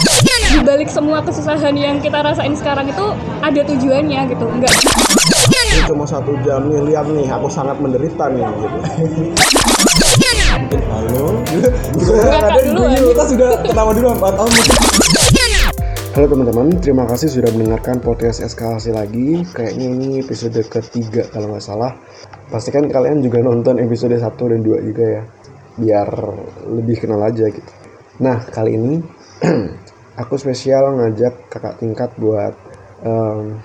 di balik semua kesusahan yang kita rasain sekarang itu ada tujuannya gitu enggak Ini cuma satu jam nih lihat nih aku sangat menderita nih gitu Halo. Ada dulu, dulu kita sudah pertama dulu empat tahun. Halo teman-teman, terima kasih sudah mendengarkan podcast eskalasi lagi. Kayaknya ini episode ketiga kalau nggak salah. Pastikan kalian juga nonton episode 1 dan 2 juga ya, biar lebih kenal aja gitu. Nah kali ini aku spesial ngajak kakak tingkat buat em,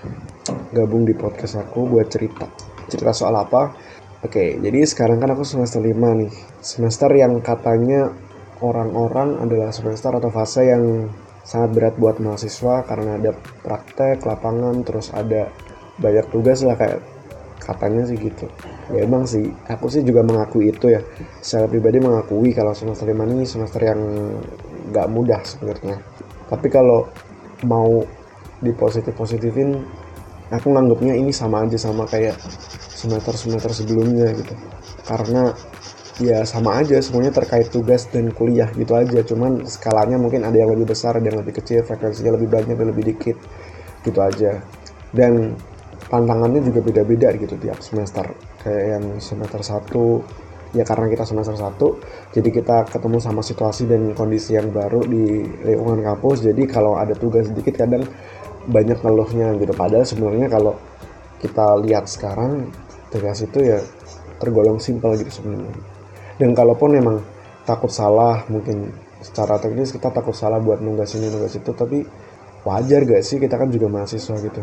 gabung di podcast aku buat cerita. Cerita soal apa? Oke, jadi sekarang kan aku semester 5 nih. Semester yang katanya orang-orang adalah semester atau fase yang sangat berat buat mahasiswa karena ada praktek lapangan terus ada banyak tugas lah kayak katanya sih gitu ya emang sih aku sih juga mengakui itu ya secara pribadi mengakui kalau semester lima ini semester yang nggak mudah sebenarnya tapi kalau mau dipositif positifin aku nganggapnya ini sama aja sama kayak semester semester sebelumnya gitu. Karena ya sama aja semuanya terkait tugas dan kuliah gitu aja. Cuman skalanya mungkin ada yang lebih besar ada yang lebih kecil frekuensinya lebih banyak dan lebih dikit gitu aja. Dan tantangannya juga beda-beda gitu tiap semester. Kayak yang semester 1 ya karena kita semester 1 jadi kita ketemu sama situasi dan kondisi yang baru di lingkungan kampus. Jadi kalau ada tugas sedikit kadang banyak ngeluhnya gitu. Padahal sebenarnya kalau kita lihat sekarang tugas itu ya tergolong simpel gitu sebenarnya. Dan kalaupun emang takut salah mungkin secara teknis kita takut salah buat nugas ini nugas itu tapi wajar gak sih? Kita kan juga mahasiswa gitu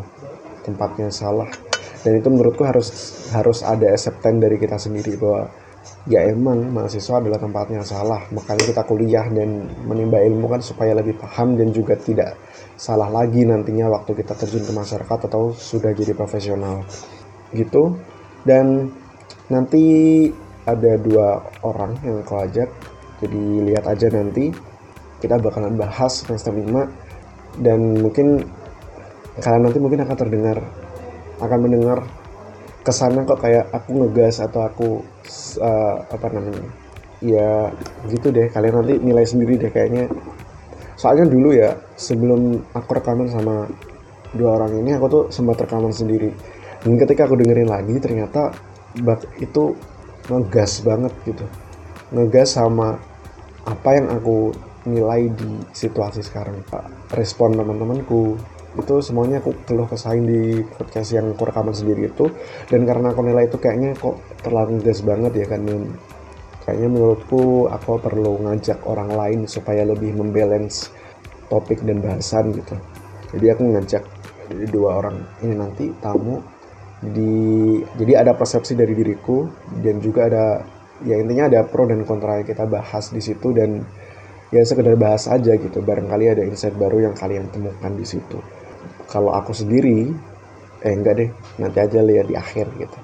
tempatnya salah. Dan itu menurutku harus harus ada acceptance dari kita sendiri bahwa ya emang mahasiswa adalah tempatnya salah. Makanya kita kuliah dan menimba ilmu kan supaya lebih paham dan juga tidak salah lagi nantinya waktu kita terjun ke masyarakat atau sudah jadi profesional. Gitu. Dan nanti ada dua orang yang aku ajak. Jadi lihat aja nanti. Kita bakalan bahas semester 5 dan mungkin kalian nanti mungkin akan terdengar akan mendengar kesannya kok kayak aku ngegas atau aku uh, apa namanya ya gitu deh. Kalian nanti nilai sendiri deh kayaknya. Soalnya dulu ya sebelum aku rekaman sama dua orang ini aku tuh sempat rekaman sendiri. Dan ketika aku dengerin lagi ternyata bak itu ngegas banget gitu. Ngegas sama apa yang aku nilai di situasi sekarang pak. Respon teman-temanku itu semuanya aku keluh kesahin di podcast yang aku rekaman sendiri itu. Dan karena aku nilai itu kayaknya kok terlalu ngegas banget ya kan kayaknya menurutku aku perlu ngajak orang lain supaya lebih membalance topik dan bahasan gitu. Jadi aku ngajak dua orang. Ini nanti tamu di jadi ada persepsi dari diriku dan juga ada ya intinya ada pro dan kontra yang kita bahas di situ dan ya sekedar bahas aja gitu. Barangkali ada insight baru yang kalian temukan di situ kalau aku sendiri eh enggak deh nanti aja lihat di akhir gitu.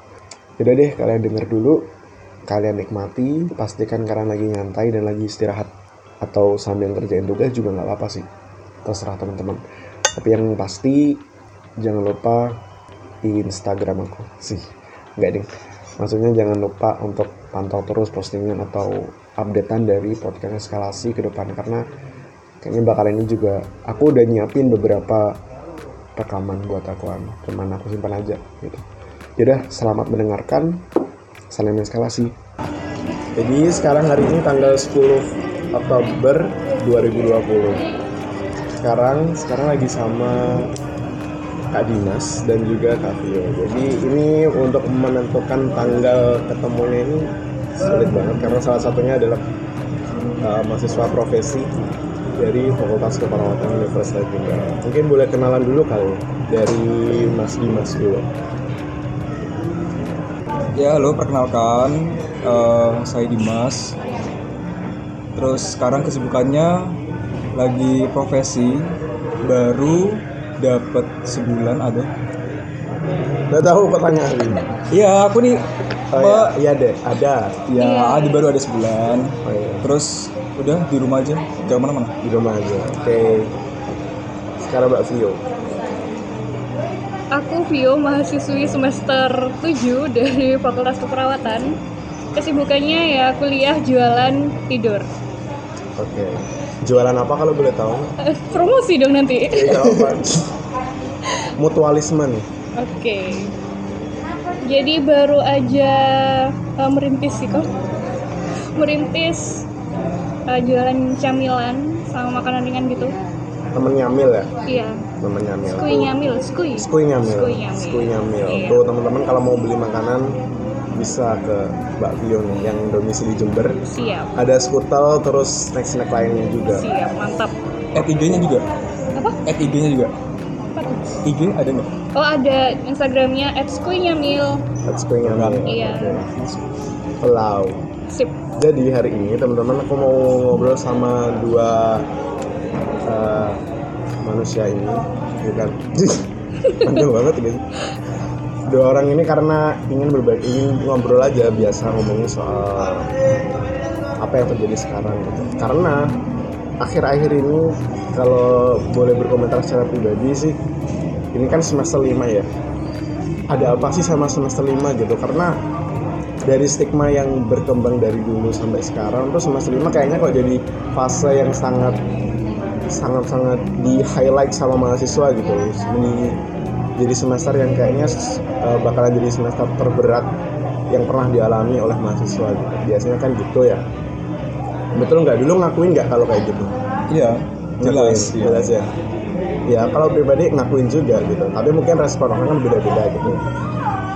Udah deh kalian denger dulu kalian nikmati pastikan kalian lagi nyantai dan lagi istirahat. Atau sambil ngerjain tugas juga nggak apa-apa sih terserah teman-teman. Tapi yang pasti jangan lupa di Instagram aku. Sih nggak ding maksudnya jangan lupa untuk pantau terus postingan atau updatean dari podcast eskalasi ke depan. Karena kayaknya bakal ini juga aku udah nyiapin beberapa rekaman buat aku cuman aku simpan aja gitu. Yaudah, selamat mendengarkan. Salam eskalasi jadi sekarang hari ini tanggal 10 Oktober 2020 sekarang sekarang lagi sama Kak Dimas dan juga Kak Vio. Jadi ini untuk menentukan tanggal ketemunya ini sulit banget karena salah satunya adalah uh, mahasiswa profesi dari Fakultas Keperawatan Universitas Tunggal. Mungkin boleh kenalan dulu kali dari Mas Dimas dulu. Ya, halo, perkenalkan, eh, saya Dimas. Terus sekarang kesibukannya lagi profesi, baru dapat sebulan ada. Udah tahu pertanyaan ini? Iya, aku nih, Oh, iya, iya deh, ada. ya Iya. ada baru ada sebulan. Oh, iya. Terus udah di rumah aja, jangan mana-mana. Di rumah aja. Oke. Sekarang Mbak Vio. Aku Vio, mahasiswi semester 7 dari Fakultas Keperawatan. Kesibukannya ya kuliah, jualan, tidur. Oke. jualan apa kalau boleh tahu Eh, promosi dong nanti. mutualisme nih Oke. Jadi baru aja eh, merintis sih kok. Merintis eh, jualan camilan sama makanan ringan gitu. temen nyamil ya Iya. temen nyamil Skui nyamil, skui. Skui nyamil Skui nyamil. Skui nyamil Iya. tuh teman-teman kalau mau beli makanan bisa ke Mbak Vio nih yang domisili Jember Siap. ada skutel terus snack-snack lainnya juga Siap, mantap. At IG-nya juga. Apa? At IG-nya juga. Apa tuh? IG ada nggak? Oh ada Instagramnya @skuinyamil. That's Skui nyamil Iya. Pelau Sip. Jadi hari ini teman-teman aku mau ngobrol sama dua eh, manusia ini, ya kan? Panjang banget gitu. Dua orang ini karena ingin berbagi, ingin ngobrol aja biasa ngomongin soal apa yang terjadi sekarang gitu. Karena akhir-akhir ini kalau boleh berkomentar secara pribadi sih, ini kan semester 5 ya. Ada apa sih sama semester 5 gitu? Karena dari stigma yang berkembang dari dulu sampai sekarang terus semester 5 kayaknya kok jadi fase yang sangat sangat sangat di highlight sama mahasiswa gitu Ini jadi semester yang kayaknya eh, bakalan jadi semester terberat yang pernah dialami oleh mahasiswa gitu. biasanya kan gitu ya betul nggak dulu ngakuin nggak kalau kayak gitu Iya. Jelas. Ngakuin, iya. jelas ya ya kalau pribadi ngakuin juga gitu tapi mungkin respon orang kan beda-beda gitu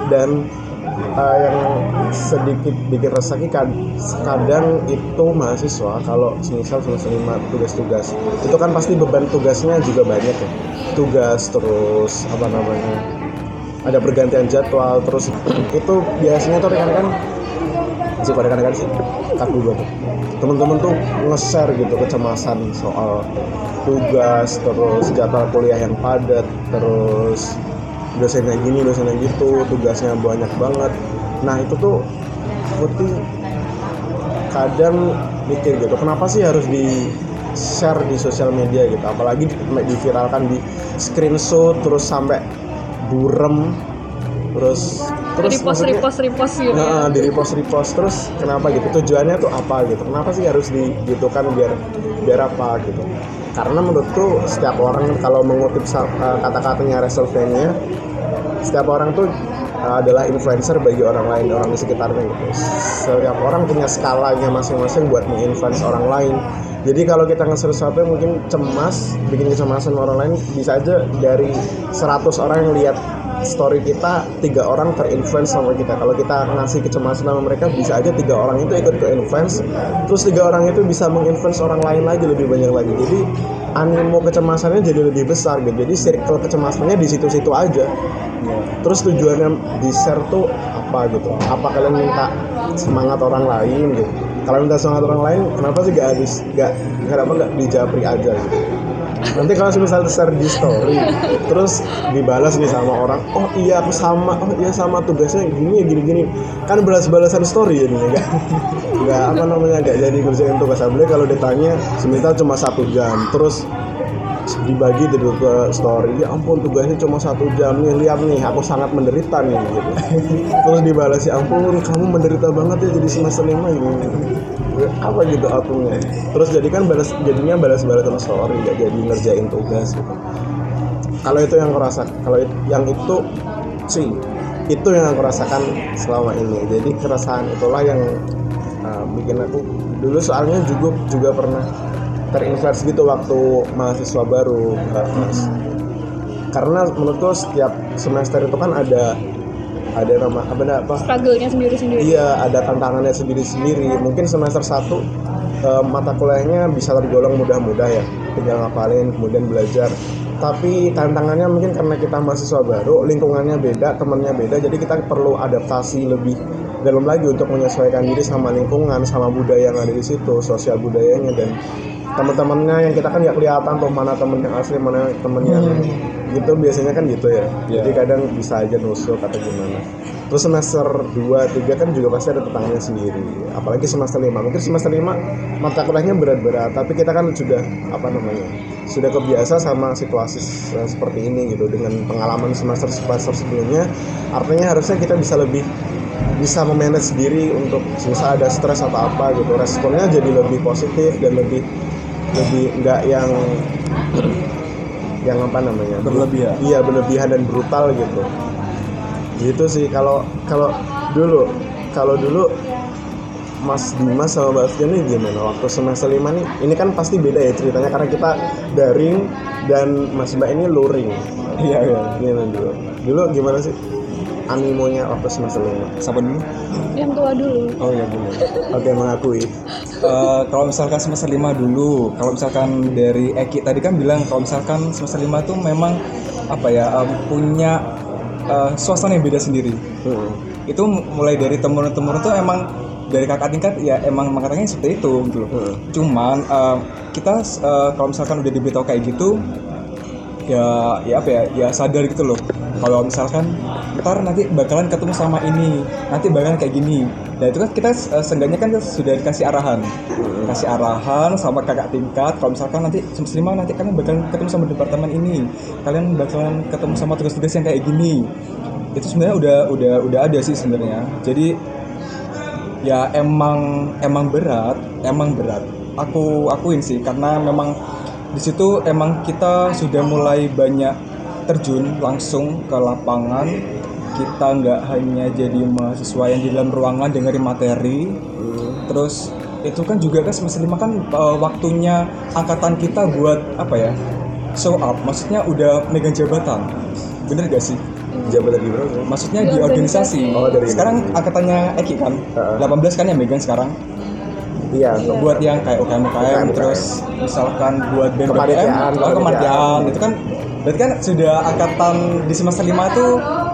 dan eh, yang sedikit bikin resah ini kad- kadang itu mahasiswa kalau misal semester lima tugas-tugas itu kan pasti beban tugasnya juga banyak ya. Tugas terus apa namanya ada pergantian jadwal terus itu biasanya tuh rekan-rekan sih pada kadang sih kaku banget temen-temen tuh nge-share gitu kecemasan soal tugas terus jadwal kuliah yang padat terus dosennya gini dosennya gitu tugasnya banyak banget. Nah itu tuh putih kadang mikir gitu kenapa sih harus di share di sosial media gitu? Apalagi di, diviralkan di screenshot terus sampai burem terus terus repost, maksudnya- repost, repost gitu. Nah, di repost repost terus kenapa gitu? Tujuannya tuh apa gitu? Kenapa sih harus digitukan biar biar apa gitu? Karena menurutku setiap orang kalau mengutip eh, kata-katanya Resolvenia, setiap orang tuh eh, adalah influencer bagi orang lain, orang di sekitarnya gitu. Setiap orang punya skalanya masing-masing buat menginfluence orang lain. Jadi kalau kita nge sesuatu yang mungkin cemas, bikin kecemasan orang lain, bisa aja dari 100 orang yang lihat story kita tiga orang terinfluence sama kita. Kalau kita ngasih kecemasan sama mereka bisa aja tiga orang itu ikut ke influence. Terus tiga orang itu bisa menginfluence orang lain lagi lebih banyak lagi. Jadi animo kecemasannya jadi lebih besar gitu. Jadi circle kecemasannya di situ-situ aja. Terus tujuannya di share tuh apa gitu? Apa kalian minta semangat orang lain gitu? Kalau minta semangat orang lain kenapa sih gak habis gak kenapa gak dijapri aja gitu nanti kalau misalnya share di story terus dibalas nih sama orang oh iya aku sama oh iya sama tugasnya gini gini gini. Kan balas-balasan story jadinya enggak enggak apa namanya enggak jadi ngerjain tugas. Apalagi kalau ditanya semisal cuma satu jam terus dibagi gitu ke story. Ya ampun tugasnya cuma satu jam nih lihat nih aku sangat menderita nih gitu. Terus dibalas ya ampun kamu menderita banget ya jadi semester lima ini apa gitu akunnya. Terus jadi kan balas jadinya balas-balasan story nggak jadi ngerjain tugas gitu. Kalau itu yang aku rasa kalau yang itu sih itu yang aku rasakan selama ini. Jadi keresahan itulah yang uh, bikin aku dulu soalnya juga juga pernah terinfluence gitu waktu mahasiswa baru Mas. Karena menurutku setiap semester itu kan ada ada nama apa apa Struggle-nya sendiri-sendiri. Iya, ada tantangannya sendiri-sendiri. Mungkin semester 1 eh, mata kuliahnya bisa tergolong mudah-mudah ya. Tinggal ngapalin, kemudian belajar. Tapi tantangannya mungkin karena kita mahasiswa baru, lingkungannya beda, temannya beda, jadi kita perlu adaptasi lebih dalam lagi untuk menyesuaikan diri sama lingkungan, sama budaya yang ada di situ, sosial budayanya dan teman-temannya yang kita kan nggak kelihatan tuh mana temen yang asli, mana temen yang gitu biasanya kan gitu ya. Iya. Jadi kadang bisa aja nusuk atau gimana. Terus semester 2, 3 kan juga pasti ada tantangannya sendiri. Apalagi semester 5. Mungkin semester 5 mata kuliahnya berat-berat, tapi kita kan sudah apa namanya? Sudah kebiasa sama situasi s- seperti ini gitu dengan pengalaman semester-semester sebelumnya. Artinya harusnya kita bisa lebih bisa memanage diri untuk misal ada stres atau apa gitu responnya jadi lebih positif dan lebih lebih nggak yang yang apa namanya? Berlebihan. iya berlebihan dan brutal gitu. Gitu sih kalau kalau dulu kalau dulu Mas Dimas sama Mbak Fian ini gimana? Waktu semester 5 nih ini kan pasti beda ya ceritanya karena kita daring dan Mas Mbak ini luring. Iya, iya. gimana dulu? Dulu gimana sih animonya waktu semester 5 Siapa dulu? Yang tua dulu. Oh iya dulu. oke mengakui Eh, kalau misalkan semester 5 dulu, kalau misalkan dari Eki tadi kan bilang kalau misalkan semester 5 tuh memang apa ya em, punya eh, suasana yang beda sendiri. Hmm. Itu mulai dari temurun-temurun tuh emang dari kakak tingkat ya emang makanya seperti itu gitu loh. Hmm. Cuman em, kita eh, kalau misalkan udah diberitahu kayak gitu ya ya apa ya ya sadar gitu loh kalau misalkan ntar nanti bakalan ketemu sama ini nanti bakalan kayak gini. Nah itu kan kita eh, seenggaknya kan sudah dikasih arahan. Kasih arahan sama kakak tingkat. Kalau misalkan nanti semester lima nanti kalian bakalan ketemu sama departemen ini. Kalian bakalan ketemu sama tugas-tugas yang kayak gini. Itu sebenarnya udah udah udah ada sih sebenarnya. Jadi ya emang emang berat emang berat. Aku akuin sih karena memang di situ emang kita sudah mulai banyak terjun langsung ke lapangan kita nggak hanya jadi mahasiswa yang di dalam ruangan dengerin materi terus itu kan juga kan semester lima kan eh, waktunya angkatan kita buat apa ya show up maksudnya udah megang jabatan bener gak sih jabatan di berapa maksudnya di organisasi. organisasi. Oh, dari sekarang angkatannya Eki kan, Heeh. 18 kan yang megang sekarang. Iya Iya. Buat yang kayak UKM UKM, UKM. terus misalkan buat BEM oh, kepanitiaan, kepanitiaan. itu kan berarti kan sudah angkatan di semester 5 itu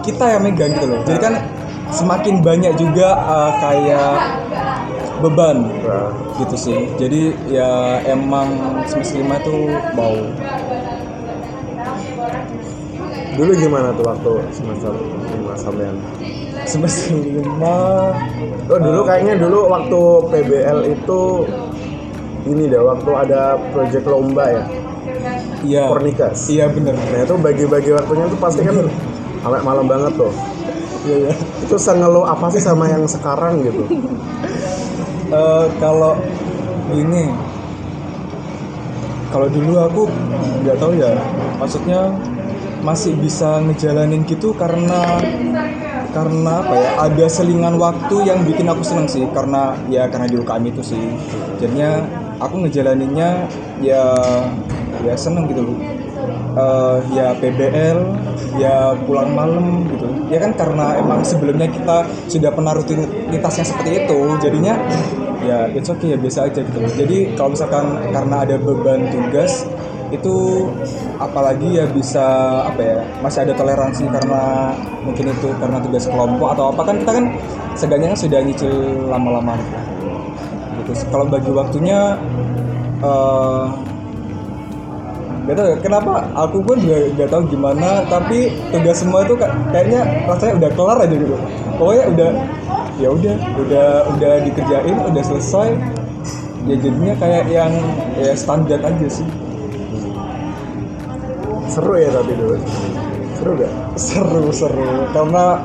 kita yang megang gitu loh. Jadi kan semakin banyak juga eh, kayak beban Nah, gitu sih. Jadi ya emang semester 5 itu mau dulu gimana tuh waktu semester 5 sampean semester 5 Oh dulu kayaknya dulu waktu PBL itu ini deh waktu ada project lomba ya Iya. Kornikas. Iya bener. Nah itu bagi-bagi waktunya tuh pasti kan sampai malam banget tuh. Iya iya. Itu sengeluh apa sih sama yang sekarang gitu? Eh, kalau gini kalau dulu aku nggak tahu ya maksudnya masih bisa ngejalanin gitu karena karena apa ya ada selingan waktu yang bikin aku seneng sih karena ya karena di UKM itu sih. Jadinya aku ngejalaninnya ya ya seneng gitu loh. Eh, ya PBL ya pulang malam gitu. Ya kan karena emang sebelumnya kita sudah pernah rutinitas yang seperti itu jadinya ya it's okay ya biasa aja gitu. Jadi kalau misalkan karena ada beban tugas itu apalagi ya bisa apa ya masih ada toleransi karena mungkin itu karena tugas kelompok atau apa. Kan kita kan seenggaknya sudah nyicil lama-lama. Gitu. Kalau bagi waktunya tau ya, kenapa? Aku pun juga gak tahu gimana tapi tugas semua itu ka- kayaknya rasanya udah kelar aja gitu. Pokoknya udah ya udah udah udah dikerjain udah selesai. Ya jadinya kayak yang ya standar aja sih Seru ya tapi dulu. Seru gak? seru seru. Karena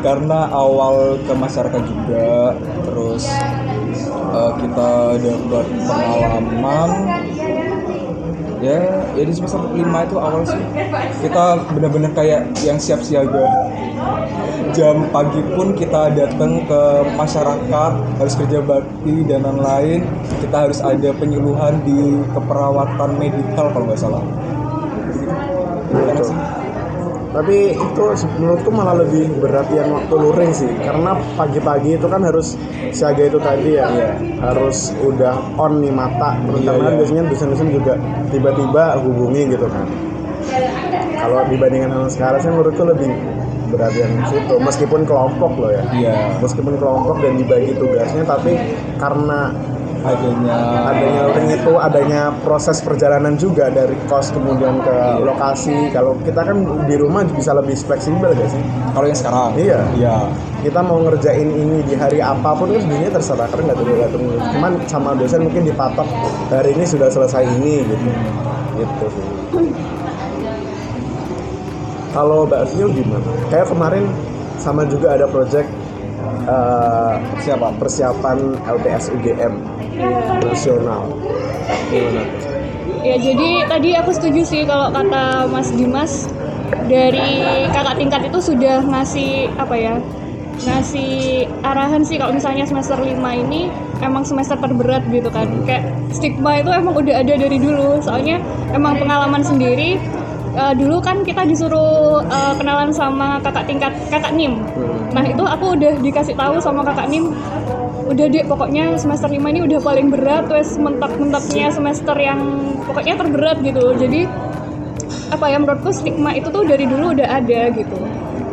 karena awal ke masyarakat juga terus eh, kita dapat pengalaman. Ya ya di semester 5 itu awal sih. Kita benar-benar kayak yang siap siaga jam pagi pun kita datang ke masyarakat harus kerja bakti dan lain-lain. Kita harus ada penyuluhan di keperawatan medikal kalau nggak salah Tapi itu menurutku malah lebih berat yang waktu luring sih. Karena pagi-pagi itu kan harus siaga itu tadi ya. Iya. Harus udah on nih mata. Terutama Iya, iya. biasanya dosen-dosen juga tiba-tiba hubungi gitu kan. Kalau dibandingkan sama sekarang sih menurutku lebih berat yang situ. Meskipun kelompok loh ya. Iya, Meskipun kelompok dan dibagi tugasnya Tapi karena adanya adanya luring itu adanya proses perjalanan juga dari kos kemudian ke lokasi kalau kita kan di rumah bisa lebih fleksibel gak sih kalau yang sekarang. Iya. Iya. kita mau ngerjain ini di hari apa pun kan sebenarnya terserah karena nggak tergantung cuman sama dosen mungkin dipatok hari ini sudah selesai ini gitu gitu sih kalau Mbak Vio gimana kayak kemarin sama juga ada project eh, Siapa? persiapan LPS UGM Nasional gimana Ya jadi tadi aku setuju sih kalau kata Mas Dimas dari kakak tingkat itu sudah ngasih apa ya ngasih arahan sih kalau misalnya semester 5 ini emang semester terberat gitu kan. Kayak stigma itu emang udah ada dari dulu. Soalnya emang pengalaman sendiri eh, dulu kan kita disuruh eh, kenalan sama kakak tingkat kakak nim. Nah itu aku udah dikasih tahu sama kakak nim udah deh pokoknya semester 5 ini udah paling berat wes mentok-mentoknya semester yang pokoknya terberat gitu. Jadi apa ya menurutku stigma itu tuh dari dulu udah ada gitu.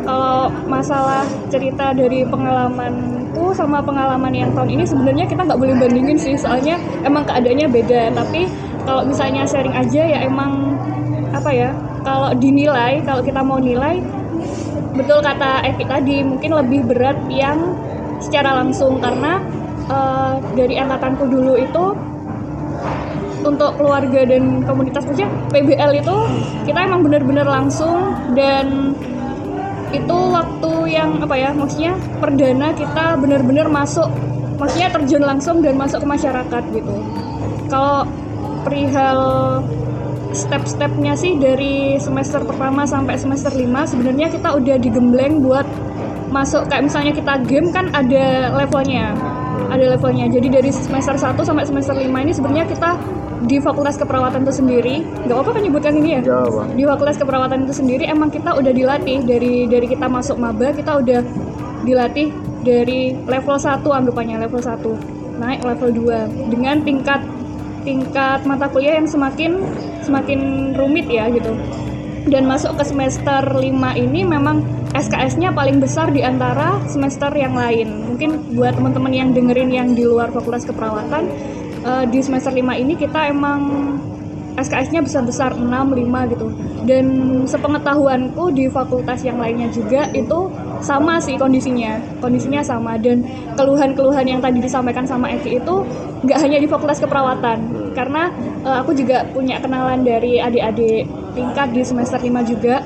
Kalau masalah cerita dari pengalamanku sama pengalaman yang tahun ini sebenarnya kita nggak boleh bandingin sih. Soalnya emang keadaannya beda. Tapi kalau misalnya sharing aja ya emang apa ya kalau dinilai kalau kita mau nilai betul kata Evi tadi mungkin lebih berat yang secara langsung karena eh, dari angkatanku dulu itu untuk keluarga dan komunitas kerja PBL itu kita emang benar-benar langsung dan itu waktu yang apa ya maksudnya perdana kita benar-benar masuk maksudnya terjun langsung dan masuk ke masyarakat gitu. Kalau perihal step-stepnya sih dari semester pertama sampai semester 5 sebenarnya kita udah digembleng buat masuk kayak misalnya kita game kan ada levelnya. Ada levelnya. Jadi dari semester 1 sampai semester 5 ini sebenarnya kita di fakultas keperawatan itu sendiri. Nggak apa-apa kan nyebutkan ini ya? Di fakultas keperawatan itu sendiri emang kita udah dilatih. Dari dari kita masuk maba kita udah dilatih dari level 1 anggapannya level 1 naik level 2 dengan tingkat tingkat mata kuliah yang semakin semakin rumit ya gitu dan masuk ke semester 5 ini memang SKS-nya paling besar di antara semester yang lain. Mungkin buat teman-teman yang dengerin yang di luar Fakultas Keperawatan eh, di semester 5 ini kita emang SKS-nya besar-besar 6, 5 gitu. Dan sepengetahuanku di fakultas yang lainnya juga itu sama sih kondisinya. Kondisinya sama dan keluhan-keluhan yang tadi disampaikan sama Evi itu nggak hanya di Fakultas Keperawatan. Karena eh, aku juga punya kenalan dari adik-adik tingkat di semester 5 juga.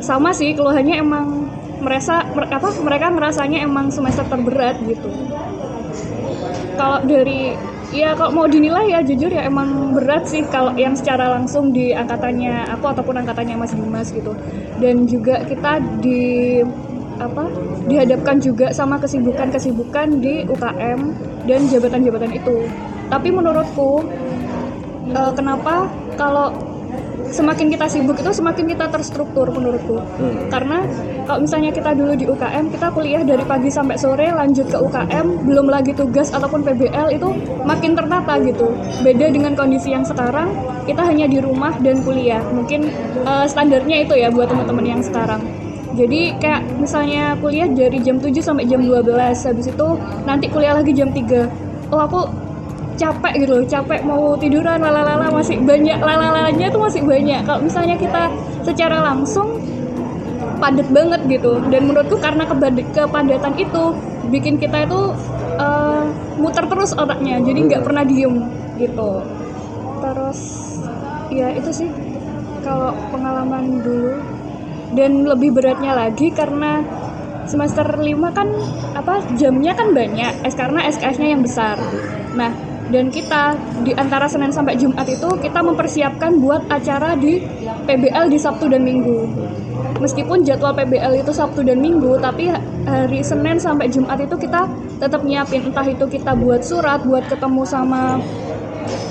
Sama sih keluhannya emang merasa mer- apa mereka ngerasanya emang semester terberat gitu. Kalau dari ya kalau mau dinilai ya jujur ya emang berat sih kalau yang secara langsung di angkatannya aku ataupun angkatannya Mas Dimas gitu. Dan juga kita di apa dihadapkan juga sama kesibukan-kesibukan di UKM dan jabatan-jabatan itu tapi menurutku eh, kenapa kalau semakin kita sibuk itu semakin kita terstruktur menurutku. Karena kalau misalnya kita dulu di UKM kita kuliah dari pagi sampai sore lanjut ke UKM belum lagi tugas ataupun PBL itu makin tertata gitu. Beda dengan kondisi yang sekarang kita hanya di rumah dan kuliah. Mungkin eh, standarnya itu ya buat teman-teman yang sekarang. Jadi kayak misalnya kuliah dari jam 7 sampai jam 12 habis itu nanti kuliah lagi jam 3 oh aku capek gitu loh capek mau tiduran lalalala masih banyak lalalanya tuh masih banyak. Kalau misalnya kita secara langsung padat banget gitu. Dan menurutku karena kepadatan itu bikin kita itu eh, muter terus otaknya jadi nggak pernah diem gitu. Terus ya itu sih kalau pengalaman dulu. Dan lebih beratnya lagi karena semester 5 kan apa jamnya kan banyak es karena SKS-nya yang besar. Nah dan kita di antara Senin sampai Jumat itu kita mempersiapkan buat acara di PBL di Sabtu dan Minggu. Meskipun jadwal PBL itu Sabtu dan Minggu tapi hari Senin sampai Jumat itu kita tetap nyiapin. Entah itu kita buat surat buat ketemu sama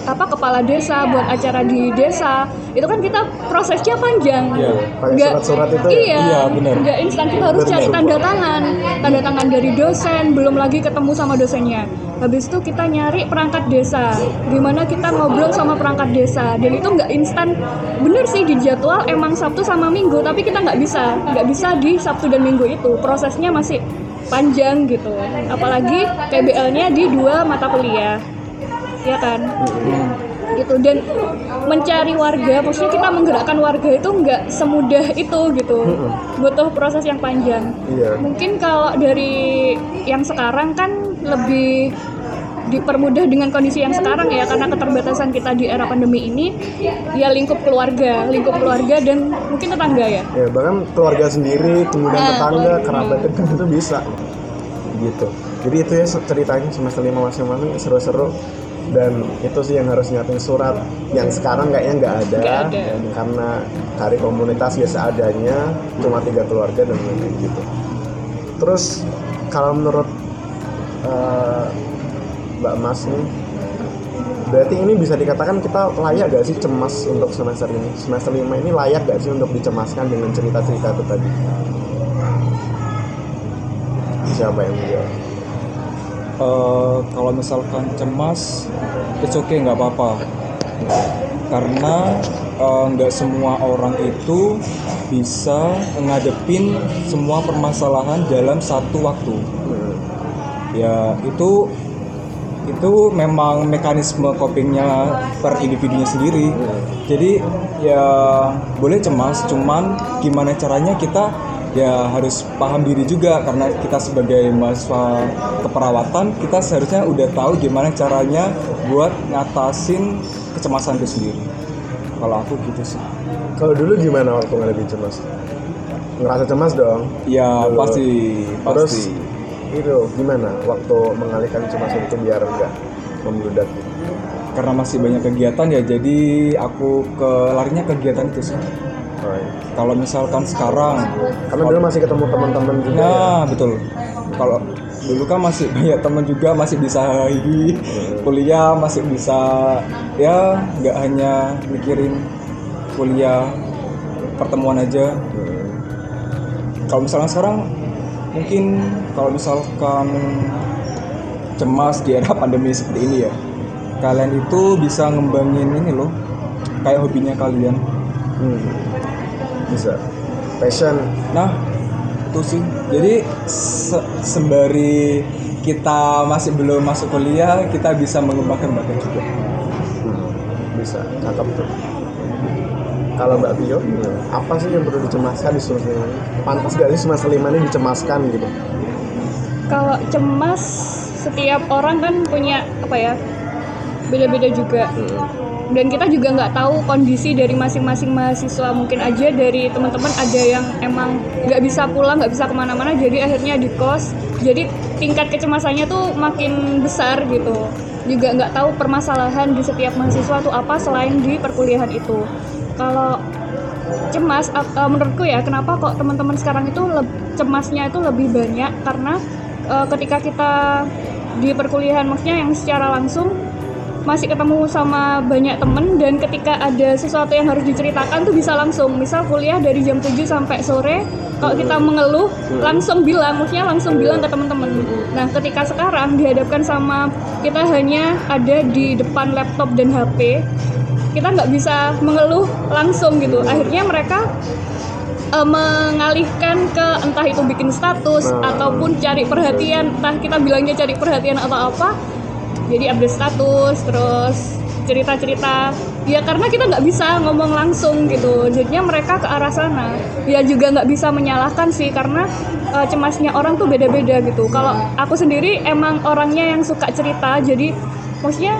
apa kepala desa buat acara di desa. Itu kan kita prosesnya panjang. Iya, Nggak- surat-surat itu ya? iya Iya, benar. nggak instan. Kita harus cari tanda tangan. Tanda tangan dari dosen belum lagi ketemu sama dosennya. Habis itu kita nyari perangkat desa gimana kita ngobrol sama perangkat desa. Dan itu nggak instan. Bener sih di jadwal emang Sabtu sama Minggu tapi kita nggak bisa. Nggak bisa di Sabtu dan Minggu itu. Prosesnya masih panjang gitu. Apalagi PBL-nya di dua mata kuliah ya kan? Gitu. Dan mencari warga maksudnya kita menggerakkan warga itu nggak semudah itu gitu. Butuh proses yang panjang. Iya. mungkin kalau dari yang sekarang kan lebih dipermudah dengan kondisi yang sekarang ya karena keterbatasan kita di era pandemi ini ya lingkup keluarga lingkup keluarga dan mungkin tetangga ya. Ya bahkan keluarga sendiri kemudian Nah, tetangga kerabat dekat itu bisa gitu. Jadi itu ya ceritanya semester lima masing-masing seru-seru dan itu sih yang harus nyatain surat yang sekarang kayaknya nggak ada, Nggak ada. karena cari komunitas ya seadanya cuma tiga keluarga dan lain-lain gitu. Terus kalau menurut eh, Mbak Mas nih berarti ini bisa dikatakan kita layak gak sih cemas untuk semester ini? Semester lima ini layak gak sih untuk dicemaskan dengan cerita-cerita itu tadi? Siapa yang menjawab Eh, kalau misalkan cemas it's okay nggak apa-apa. Karena eh, nggak semua orang itu bisa ngadepin semua permasalahan dalam satu waktu. Ya itu itu memang mekanisme copingnya per individunya sendiri. Jadi ya boleh cemas cuman gimana caranya kita ya harus paham diri juga karena kita sebagai mahasiswa keperawatan kita seharusnya udah tahu gimana caranya buat ngatasin kecemasan itu sendiri kalau aku gitu sih Kalau dulu gimana waktu ngadepin cemas? Ngerasa cemas dong. ya Dulu. pasti Terus pasti itu gimana waktu mengalihkan cemas itu biar enggak membludak? karena masih banyak kegiatan ya jadi aku ke larinya kegiatan itu sih Iya. kalau misalkan sekarang Karena dulu masih ketemu teman-teman juga. ya. Nah, betul. Kalau dulu kan masih banyak teman juga masih bisa hidup kuliah masih bisa ya nggak hanya mikirin kuliah pertemuan aja. Hmm. Kalau misalnya sekarang mungkin kalau misalkan cemas di era pandemi seperti ini ya, kalian itu bisa ngembangin ini loh, kayak hobinya kalian. Hmm. Bisa. Passion. Nah, itu sih. Jadi se- sembari kita masih belum masuk kuliah, kita bisa mengembangkan bakat juga. Hmm. Bisa. Cakep tuh. Kalau Mbak gimana? apa sih yang perlu dicemaskan di semester lima? ini? Pantas gak sih semester lima ini dicemaskan gitu? kalau cemas setiap orang kan punya apa ya beda-beda juga. Dan kita juga nggak tahu kondisi dari masing-masing mahasiswa. Mungkin aja dari teman-teman ada yang emang nggak bisa pulang nggak bisa ke mana-mana jadi akhirnya di kos. Jadi tingkat kecemasannya tuh makin besar gitu. Juga nggak tahu permasalahan di setiap mahasiswa tuh apa selain di perkuliahan itu. Kalau cemas eh, menurutku ya kenapa kok teman-teman sekarang itu cemasnya itu lebih banyak? Karena eh, ketika kita di perkuliahan maksudnya yang secara langsung masih ketemu sama banyak temen dan ketika ada sesuatu yang harus diceritakan tuh bisa langsung. Misal kuliah dari jam 7 sampai sore kalau kita mengeluh langsung bilang maksudnya langsung bilang ke teman-teman nah ketika sekarang dihadapkan sama kita hanya ada di depan laptop dan HP kita nggak bisa mengeluh langsung gitu. Akhirnya mereka eh, mengalihkan ke entah itu bikin status Nah. ataupun cari perhatian entah kita bilangnya cari perhatian atau apa jadi update status terus cerita-cerita. Ya karena kita nggak bisa ngomong langsung gitu. Jadinya mereka ke arah sana. Ya juga nggak bisa menyalahkan sih karena eh, cemasnya orang tuh beda-beda gitu. Kalau aku sendiri emang orangnya yang suka cerita jadi maksudnya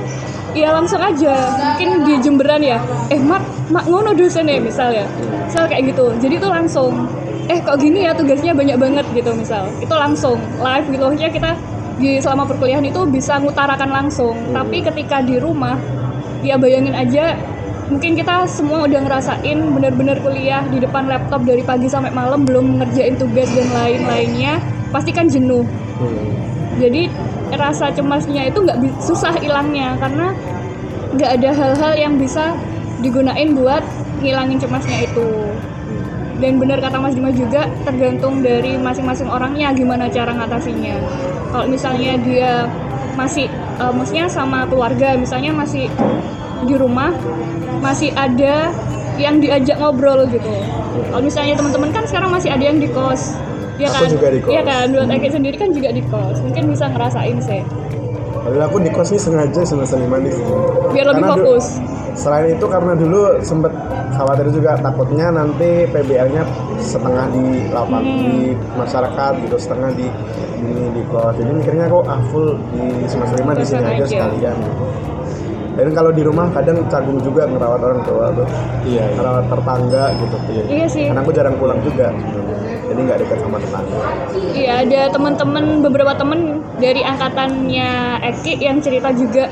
ya langsung aja. Mungkin di Jemberan ya. Eh mak mak ngono dosen ya misal ya. Misal kayak gitu. Jadi itu langsung eh kok gini ya tugasnya banyak banget gitu misal. Itu langsung live gitu. Maksudnya kita di selama perkuliahan itu bisa ngutarakan langsung. Tapi ketika di rumah ya bayangin aja mungkin kita semua udah ngerasain bener-bener kuliah di depan laptop dari pagi sampai malam belum ngerjain tugas dan lain-lainnya pasti kan jenuh. Hmm. jadi rasa cemasnya itu nggak susah hilangnya karena nggak ada hal-hal yang bisa digunain buat ngilangin cemasnya itu. Dan benar kata Mas Dimas juga tergantung dari masing-masing orangnya gimana cara ngatasinya kalau misalnya dia masih eh, maksudnya sama keluarga misalnya masih di rumah masih ada yang diajak ngobrol gitu. Kalau misalnya teman-teman kan sekarang masih ada yang di kos ya Aku kan? juga di kos. Iya kan? Buat Eki sendiri kan juga di kos. Mungkin bisa ngerasain sih. Padahal aku di kos ini sengaja lima di sini. biar lebih Karena fokus. Selain itu karena dulu sempet khawatir juga takutnya nanti PBL-nya setengah di lapang Hmm. di masyarakat gitu, setengah di ini di kos. Jadi mikirnya kok ah full di semester lima di sini aja sekalian. dan kalau di rumah kadang canggung juga ngerawat orang tua tuh iya iya. ngerawat tetangga gitu Iya sih. karena aku jarang pulang juga jadi nggak dekat sama tetangga Iya ada teman-teman beberapa temen dari angkatannya Eki yang cerita juga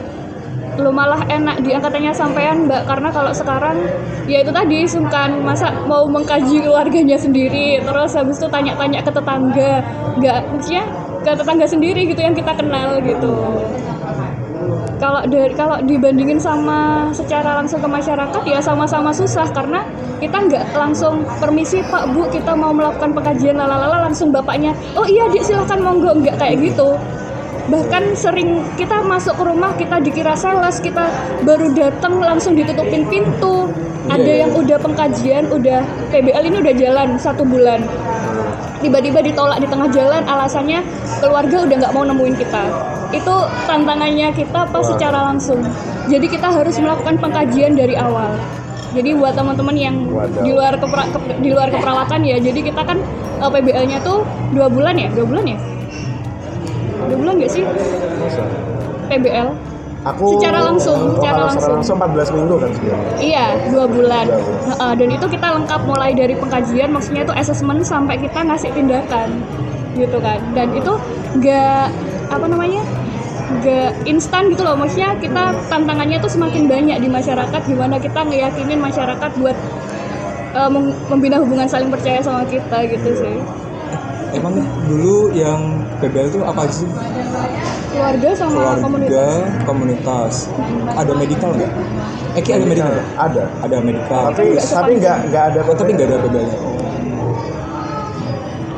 lu malah enak di angkatannya sampean mbak. Karena kalau sekarang ya itu tadi sungkan masa mau mengkaji keluarganya sendiri. Terus habis itu tanya-tanya ke tetangga. Nggak maksudnya ke tetangga sendiri gitu yang kita kenal gitu. Kalau dari kalau dibandingin sama secara langsung ke masyarakat ya sama-sama susah. Karena kita nggak langsung permisi pak bu kita mau melakukan pengkajian lalala langsung bapaknya oh iya dik silahkan monggo. Nggak kayak gitu bahkan sering kita masuk ke rumah kita dikira sales kita baru datang langsung ditutupin pintu. Ada yang udah pengkajian udah PBL ini udah jalan satu bulan. Tiba-tiba ditolak di tengah jalan alasannya keluarga udah nggak mau nemuin kita. Itu tantangannya kita pas secara langsung? Jadi kita harus melakukan pengkajian dari awal. Jadi buat teman-teman yang Waduh. di luar kepera- ke- di luar keperawatan ya jadi kita kan eh, PBL-nya tuh dua bulan ya? Dua bulan ya dua bulan nggak sih PBL aku Secara langsung, oh, secara kalau secara langsung. langsung 14 minggu kan sebenarnya Iya, dua bulan. Heeh, dan itu kita lengkap mulai dari pengkajian, maksudnya itu assessment sampai kita ngasih tindakan, gitu kan. Dan itu nggak apa namanya, nggak instan gitu loh. Maksudnya kita tantangannya tuh semakin banyak di masyarakat, gimana kita ngeyakinin masyarakat buat mem- membina hubungan saling percaya sama kita gitu sih. Emang dulu yang PBL itu apa sih? Keluarga sama keluarga komunitas. komunitas. Ada medical nggak? Eki ada medical. nggak? Ada. Ada medical. Tapi tapi nggak nggak ada Oh, tapi nggak ada PBL-nya.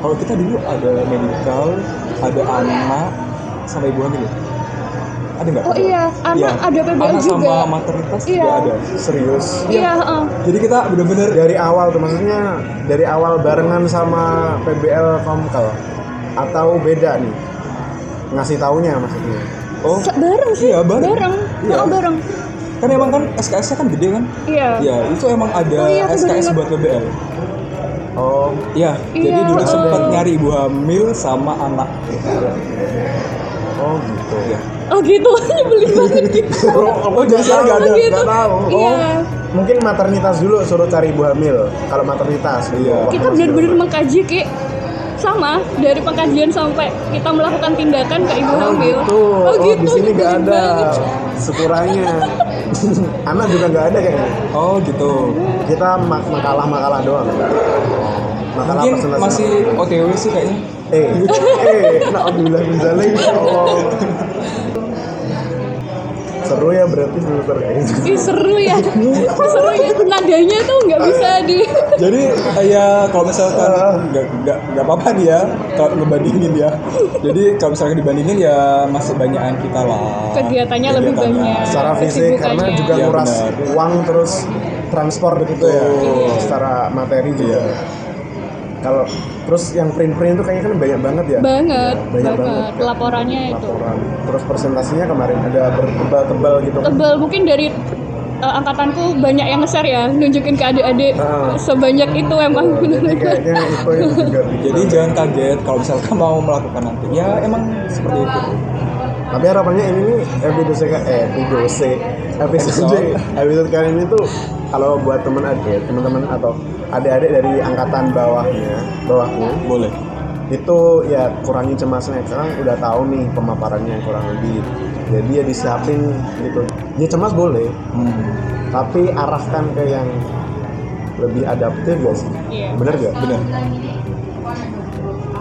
Kalau kita dulu ada medical, ada anak sama ibu hamil. Ya? Ada nggak? Oh iya, anak ada PBL anak juga. sama maternitas Iya. juga ada. serius Iya, heeh. Jadi kita bener-bener dari awal tuh maksudnya dari awal barengan sama PBL Komkel atau beda nih ngasih taunya maksudnya oh Se- bareng sih. Iya, bareng. Bareng. Iya. Oh, bareng. kan emang kan SKS-nya kan gede kan? Iya. Iya, itu emang ada Oh iya, SKS buat PBL. oh Iya, Iya, jadi dulu oh. sempat nyari ibu hamil sama anak. oh gitu Iya. Oh gitu, nyebelin banget gitu. Oh, jadi sekarang nggak ada. Oh, gitu. tahu Iya. oh mungkin maternitas dulu suruh cari ibu hamil kalau maternitas Iya. Kita benar-benar mengkaji ki sama dari pengkajian sampai kita melakukan tindakan ke ibu oh hamil. gitu Oh gitu. di sini nggak nyebelin ada banget. sekurangnya anak juga nggak ada kayaknya Oh, gitu. kita mak- makalah makalah doang makalah Mungkin masih OTW sih kayaknya. eh eh alhamdulillah min zalik. ya Allah seru ya berarti filter kayak gitu Ih, seru ya. seru ya. Nadanya tuh nggak bisa di Jadi ya kalau misalkan nggak nggak nggak apa-apa nih ya kalau ngebandingin ya. Jadi kalau misalkan dibandingin ya masih banyakan kita lah. kegiatannya lebih Kegiatannya. banyak. secara fisik karena juga Iya, nguras uang terus transport gitu ya secara materi juga Iya. Kalau terus yang print print itu kayaknya kan banyak banget ya banget, Banyak banget. banget. Laporannya itu. laporan terus presentasinya kemarin ada bertebal-tebal gitu tebal mungkin dari eh, angkatanku banyak yang nge-share ya nunjukin ke adik-adik Ah. sebanyak itu emang jadi bener-bener kayaknya itu itu juga bikin Jadi jangan kaget kalau misalkan mau melakukan nanti. Ya emang seperti itu. Tapi harapannya ini nih episode eh episode episode episode kali ini tuh kalau buat teman adik, teman-teman atau adik-adik dari angkatan bawahnya, bawahku Boleh. itu ya kurangi cemasnya sekarang udah tahu nih pemaparannya yang kurang lebih. Jadi ya disiapin gitu. Ya cemas boleh, Hmm. tapi arahkan ke yang lebih adaptif gak sih? Iya. Bener gak? Benar.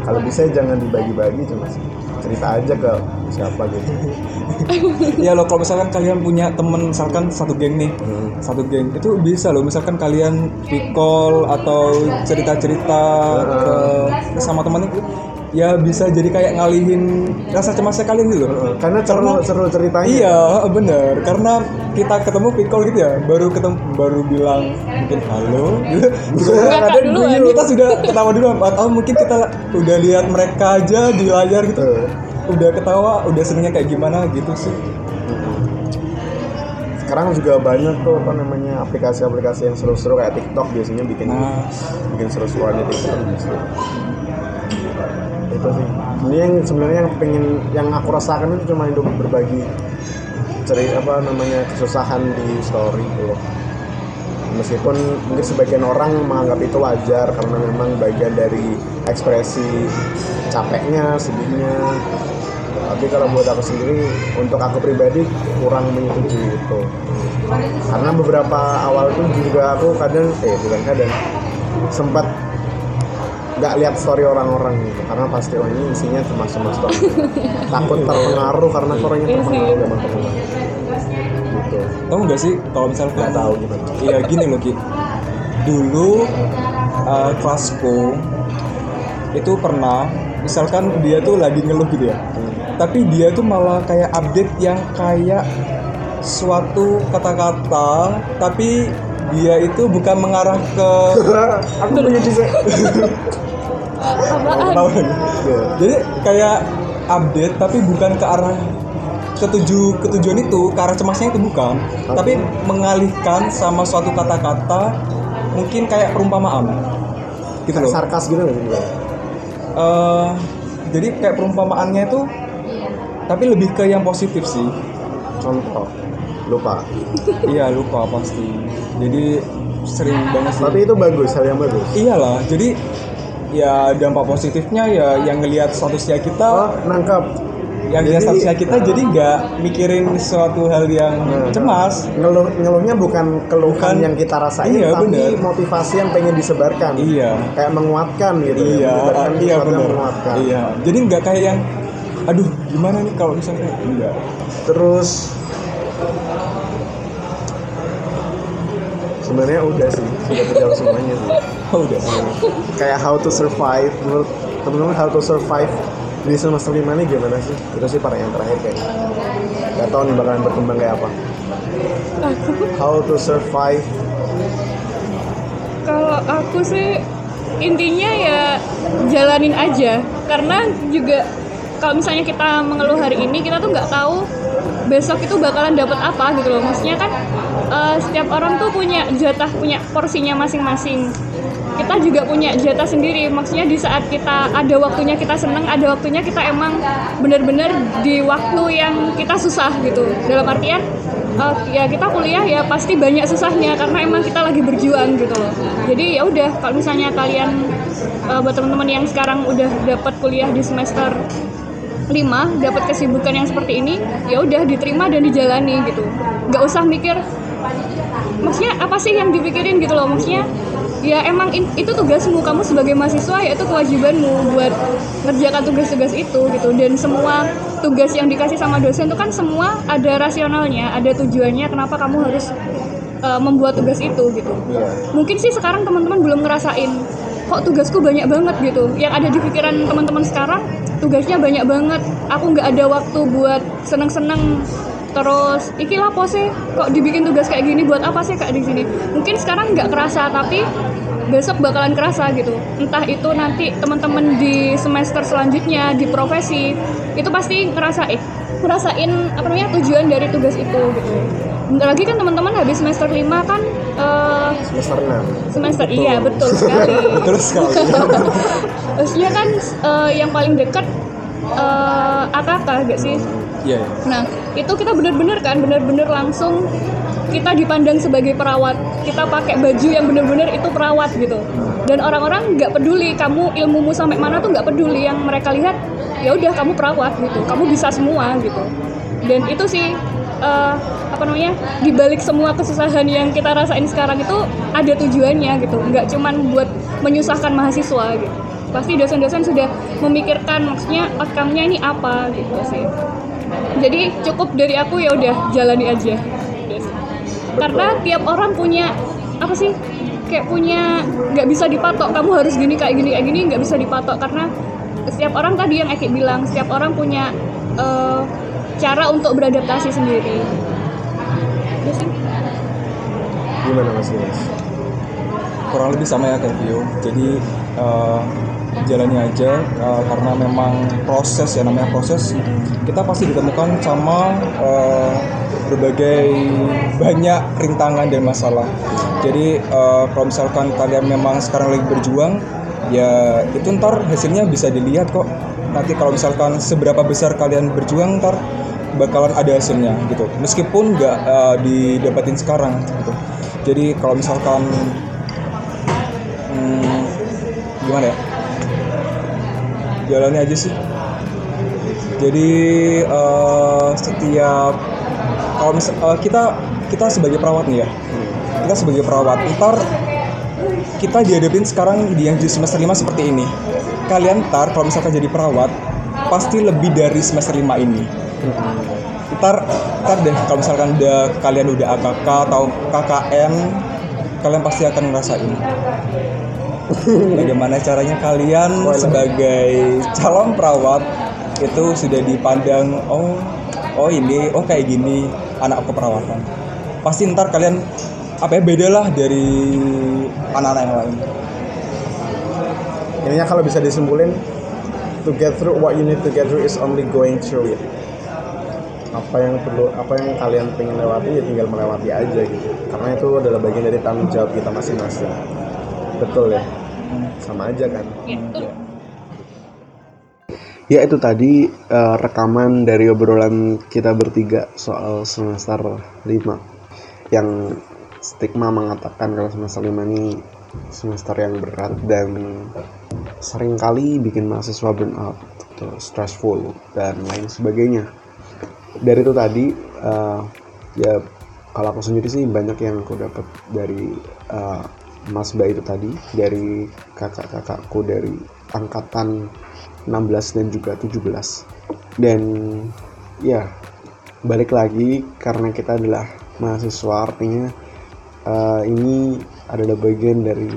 Kalau bisa jangan dibagi-bagi cemas. Cerita aja ke siapa gitu. Ya lo kalau misalkan kalian punya temen misalkan satu geng nih, Hmm. satu geng itu bisa loh misalkan kalian recall atau cerita-cerita ke sama teman itu ya bisa jadi kayak ngalihin rasa cemasnya kalian gitu loh. Karena seru seru ceritanya. Iya bener karena kita ketemu recall gitu ya baru ketemu baru bilang mungkin halo gitu. Duluan. kita sudah ketawa dulu atau mungkin kita udah lihat mereka aja di layar gitu udah ketawa udah senengnya kayak gimana gitu sih sekarang juga banyak tuh apa namanya aplikasi-aplikasi yang seru-seru kayak TikTok biasanya bikin Nah. bikin seru-seruan di TikTok gitu. itu sih. Ini yang sebenarnya yang pengen yang aku rasakan itu cuma untuk berbagi cerita apa namanya kesusahan di story gitu meskipun mungkin sebagian orang menganggap itu wajar karena memang bagian dari ekspresi capeknya sedihnya. Tapi kalau buat aku sendiri untuk aku pribadi kurang menyetujui itu. Karena beberapa awal itu juga aku kadang eh bukan kadang sempat nggak lihat story orang-orang gitu. Karena pasti oh ini isinya cuma cuma story. Takut terpengaruh karena storynya Iya sih. terpengaruh sama teman gitu. Tahu nggak sih kalau misalkan nggak tahu gimana. Iya gini loh Ki. Dulu uh, kelasku itu pernah misalkan dia tuh lagi ngeluh gitu ya. Tapi dia tuh malah kayak update yang kayak suatu kata-kata tapi dia itu bukan mengarah ke aku punya Tahu nggak? Jadi kayak update tapi bukan ke arah ketuju ketujuan itu ke arah cemasnya itu bukan. Tapi mengalihkan sama suatu kata-kata mungkin kayak perumpamaan. Gitu loh. sarkas gitu Bang? Eh, jadi kayak perumpamaannya itu tapi lebih ke yang positif sih. Contoh. Lupa. Iya lupa pasti. Jadi sering banget sih. Tapi itu bagus hal yang bagus. Iyalah jadi ya dampak positifnya ya yang ngelihat statusnya kita. Oh nangkap yang Jadi, statusnya kita uh, jadi nggak mikirin suatu hal yang Nah. cemas. Ngeluh ngeluhnya bukan keluhan Bukan. yang kita rasain Iya, tapi bener. motivasi yang pengen disebarkan. Iya. Kayak menguatkan gitu ya iya menyebarkan iya menguatkan. Iya. Jadi nggak kayak yang aduh gimana nih kalau misalnya? Enggak terus sebenarnya udah sih sudah terjawab semuanya sih. Oh, udah. Kayak how to survive menurut teman-teman how to survive di semester lima ini gimana sih? Itu sih para yang terakhir kayak. Gak tau nih bakalan berkembang kayak apa. Aku how to survive. Kalau aku sih intinya ya jalanin aja. Karena juga kalau misalnya kita mengeluh hari ini kita tuh nggak tahu besok itu bakalan dapat apa gitu loh. Maksudnya kan eh, setiap orang tuh punya jatah punya porsinya masing-masing. Kita juga punya jatah sendiri. Maksudnya di saat kita ada waktunya kita seneng ada waktunya kita emang bener-bener di waktu yang kita susah gitu. Dalam artian eh, ya kita kuliah ya pasti banyak susahnya karena emang kita lagi berjuang gitu loh. Jadi ya udah kalau misalnya kalian eh, buat teman-teman yang sekarang udah dapat kuliah di semester 5 dapat kesibukan yang seperti ini ya udah diterima dan dijalani gitu. Nggak usah mikir maksudnya apa sih yang dipikirin gitu loh? Maksudnya ya emang in- itu tugasmu. Kamu sebagai mahasiswa ya itu kewajibanmu buat ngerjakan tugas-tugas itu gitu. Dan semua tugas yang dikasih sama dosen itu kan semua ada rasionalnya ada tujuannya kenapa kamu harus uh, membuat tugas itu gitu. Iya. mungkin sih sekarang teman-teman belum ngerasain kok tugasku banyak banget gitu. Yang ada di pikiran teman-teman sekarang tugasnya banyak banget. Aku nggak ada waktu buat seneng-seneng terus iki lah pose kok dibikin tugas kayak gini? Buat apa sih kak di sini? Mungkin sekarang nggak kerasa tapi besok bakalan kerasa gitu. Entah itu nanti teman-teman di semester selanjutnya di profesi itu pasti ngerasa eh ngerasain apa namanya tujuan dari tugas itu gitu. Bentar lagi kan teman-teman habis semester 5 kan eh, semester 6 semester iya betul. sekali. Betul sekali maksudnya kan eh, yang paling dekat eh, AKK gak sih iya iya. Nah, itu kita bener-bener kan, bener-bener langsung kita dipandang sebagai perawat. Kita pakai baju yang bener-bener itu perawat gitu. Dan orang-orang nggak peduli kamu ilmumu sampai mana tuh nggak peduli. Yang mereka lihat, ya udah kamu perawat gitu. Kamu bisa semua gitu. Dan itu sih eh, apa namanya di balik semua kesusahan yang kita rasain sekarang itu ada tujuannya gitu. Nggak cuman buat menyusahkan mahasiswa gitu. Pasti dosen-dosen sudah memikirkan maksudnya outcome-nya ini apa gitu sih jadi cukup dari aku ya udah jalani aja. Karena tiap orang punya apa sih kayak punya nggak bisa dipatok. Kamu harus gini kayak gini kayak gini nggak bisa dipatok. Karena setiap orang tadi yang Eki bilang setiap orang punya eh, cara untuk beradaptasi sendiri. Sih. gimana mas kurang lebih sama ya kayak Vio. Jadi eh, jalani aja eh, karena memang proses ya namanya proses kita pasti ditemukan sama eh, berbagai banyak rintangan dan masalah. Jadi eh, kalau misalkan kalian memang sekarang lagi berjuang ya itu ntar hasilnya bisa dilihat kok. Nanti kalau misalkan seberapa besar kalian berjuang ntar bakalan ada hasilnya gitu. Meskipun nggak uh, didapatin sekarang gitu. Jadi kalau misalkan hmm, gimana ya jalani aja sih. Jadi uh, setiap kalau misal uh, kita kita sebagai perawat nih ya. Kita sebagai perawat ntar kita dihadapin sekarang di yang semester 5 seperti ini. Kalian ntar kalau misalkan jadi perawat pasti lebih dari semester 5 ini. Ntar ntar deh kalau misalkan udah kalian udah AKK atau KKN kalian pasti akan ngerasain bagaimana caranya kalian sebagai calon perawat itu sudah dipandang oh oh ini oh kayak gini anak keperawatan. Pasti ntar kalian apa ya beda lah dari anak-anak yang lain. Intinya kalau bisa disimpulin to get through what you need to get through is only going through it. Apa yang perlu apa yang kalian pengen lewati ya tinggal melewati aja gitu. Karena itu adalah bagian dari tanggung jawab kita masing-masing. Betul ya sama aja kan? Ya. Itu tadi uh, rekaman dari obrolan kita bertiga soal semester 5 yang stigma mengatakan kalau semester 5 ini semester yang berat dan sering kali bikin mahasiswa burn out, stressful dan lain sebagainya. Dari itu tadi uh, ya kalau aku sendiri sih banyak yang aku dapat dari uh, Mas Ba itu tadi dari kakak-kakakku dari angkatan 16 dan juga 17 dan ya balik lagi karena kita adalah mahasiswa artinya uh, ini adalah bagian dari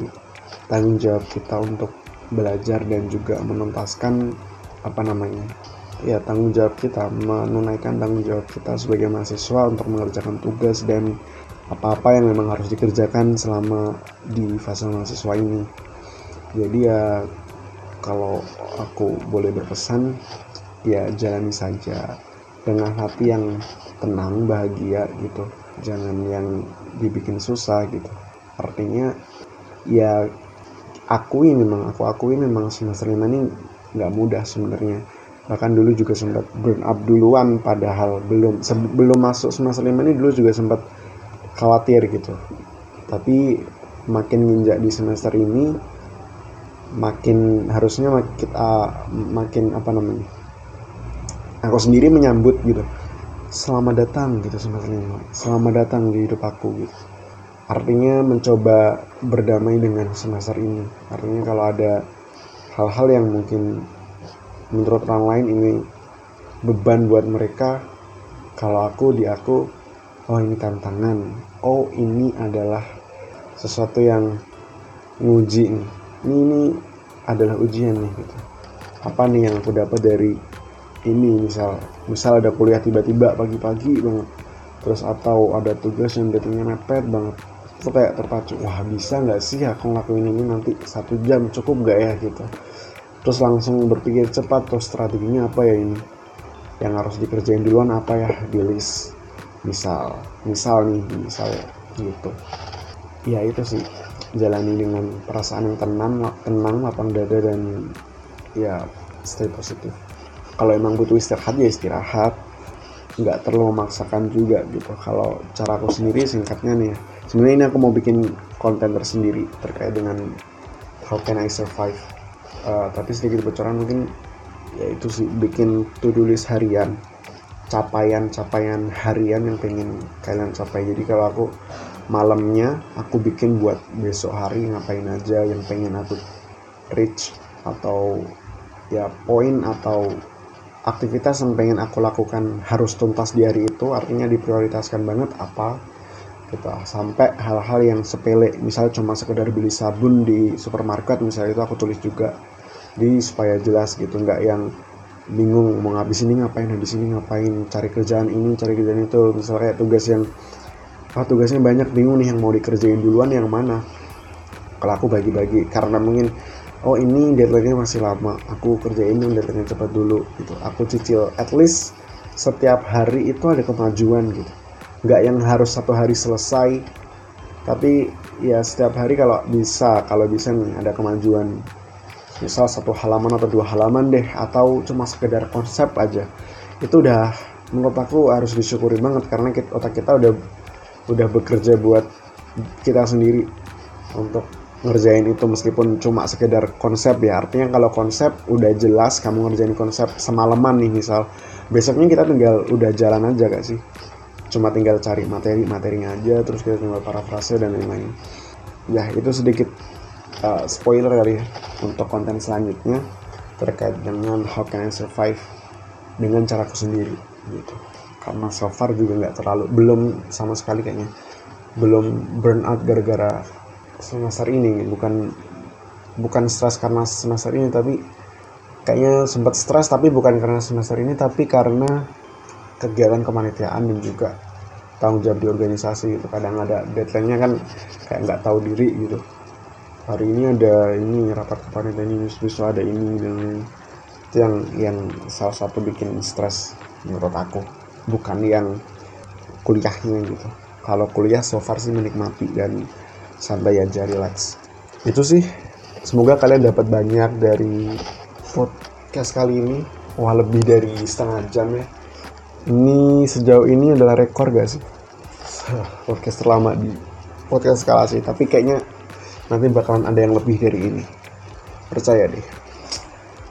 tanggung jawab kita untuk belajar dan juga menuntaskan apa namanya ya tanggung jawab kita menunaikan tanggung jawab kita sebagai mahasiswa untuk mengerjakan tugas dan apa-apa yang memang harus dikerjakan selama di fase mahasiswa ini. Jadi ya kalau aku boleh berpesan ya jalani saja. Dengan hati yang tenang bahagia gitu. Jangan yang dibikin susah gitu. Artinya ya akui memang aku akui memang semester lima ini nggak mudah sebenarnya. Bahkan dulu juga sempat burn up duluan padahal belum sebelum masuk semester lima ini dulu juga sempat khawatir gitu. Tapi makin nginjak di semester ini makin harusnya kita makin apa namanya aku sendiri menyambut gitu. Selamat datang gitu sebenarnya selamat datang di hidup aku gitu. Artinya mencoba berdamai dengan semester ini. Artinya kalau ada hal-hal yang mungkin menurut orang lain ini beban buat mereka kalau aku di aku oh ini tantangan. Oh ini adalah sesuatu yang nguji nih. Ini ini adalah ujian nih gitu. Apa nih yang aku dapat dari ini? Misal misal ada kuliah tiba-tiba pagi-pagi banget. Terus atau ada tugas yang datangnya mepet banget. Itu kayak terpacu wah bisa nggak sih aku ngelakuin ini nanti satu jam? Cukup nggak ya? Gitu. Terus langsung berpikir cepat terus strateginya apa ya ini? Yang harus dikerjain duluan apa ya di list misal misal nih misal gitu. Ya itu sih. Jalani dengan perasaan yang tenang tenang lapang dada dan ya stay positif. Kalau emang butuh istirahat ya istirahat. Nggak terlalu memaksakan juga gitu. Kalau cara aku sendiri singkatnya nih sebenarnya ini aku mau bikin konten tersendiri terkait dengan how can I survive. Uh, tapi sedikit bocoran mungkin ya itu sih bikin to do list harian capaian-capaian harian yang pengen kalian capai. Jadi kalau aku malamnya aku bikin buat besok hari ngapain aja yang pengen aku reach atau ya poin atau aktivitas yang pengen aku lakukan harus tuntas di hari itu artinya diprioritaskan banget apa gitu. Sampai hal-hal yang sepele misal cuma sekedar beli sabun di supermarket misalnya itu aku tulis juga di supaya jelas gitu. Nggak yang bingung mau ngabis ini ngapain habis ini ngapain cari kerjaan ini cari kerjaan itu. Misalnya kayak tugas yang ah tugasnya banyak bingung nih yang mau dikerjain duluan yang mana. Kalau aku bagi-bagi karena mungkin oh ini deadline-nya masih lama aku kerjain yang deadline cepat dulu gitu. Aku cicil at least setiap hari itu ada kemajuan gitu. Nggak yang harus satu hari selesai tapi ya setiap hari kalau bisa kalau bisa nih ada kemajuan misal satu halaman atau dua halaman deh atau cuma sekedar konsep aja. Itu udah menurut aku harus disyukuri banget karena kita, otak kita udah udah bekerja buat kita sendiri untuk ngerjain itu meskipun cuma sekedar konsep ya. Artinya kalau konsep udah jelas kamu ngerjain konsep semalaman nih misal. Besoknya kita tinggal udah jalan aja gak sih? Cuma tinggal cari materi materinya aja terus kita tinggal parafrase dan lain-lain. Ya itu sedikit uh, spoiler kali ya untuk konten selanjutnya terkait dengan how can I survive dengan caraku sendiri gitu. Karena so far juga nggak terlalu belum sama sekali kayaknya. Belum burn out gara-gara semester ini bukan bukan stres karena semester ini tapi kayaknya sempat stres tapi bukan karena semester ini tapi karena kegiatan kepanitiaan dan juga tanggung jawab di organisasi gitu. Kadang ada deadline-nya kan kayak nggak tahu diri gitu hari ini ada ini rapat kepanitiaan ini besok ada ini dan lain itu yang yang salah satu bikin stres menurut aku. Bukan yang kuliahnya gitu. Kalau kuliah so far sih menikmati dan santai aja relax. Itu sih. Semoga kalian dapat banyak dari podcast kali ini. Wah lebih dari setengah jam ya. Ini sejauh ini adalah rekor gak sih? Podcast terlama di podcast skalasi tapi kayaknya nanti bakalan ada yang lebih dari ini. Percaya deh.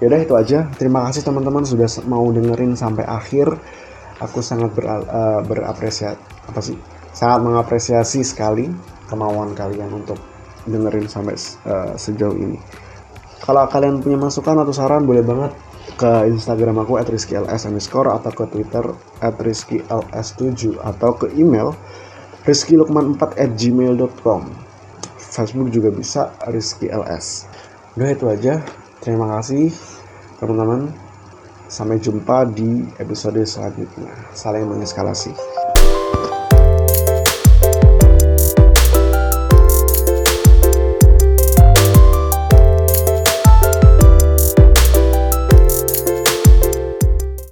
Yaudah itu aja. Terima kasih teman-teman sudah mau dengerin sampai akhir. Aku sangat ber, uh, berapresiasi apa sih? Sangat mengapresiasi sekali kemauan kalian untuk dengerin sampai uh, sejauh ini. Kalau kalian punya masukan atau saran boleh banget ke Instagram aku @rizkyls underscore atau ke Twitter @rizkyls7 atau ke email rizkylukman4 Facebook juga bisa Rizky LS Udah itu aja. Terima kasih teman-teman. Sampai jumpa di episode selanjutnya. Saling mengeskalasi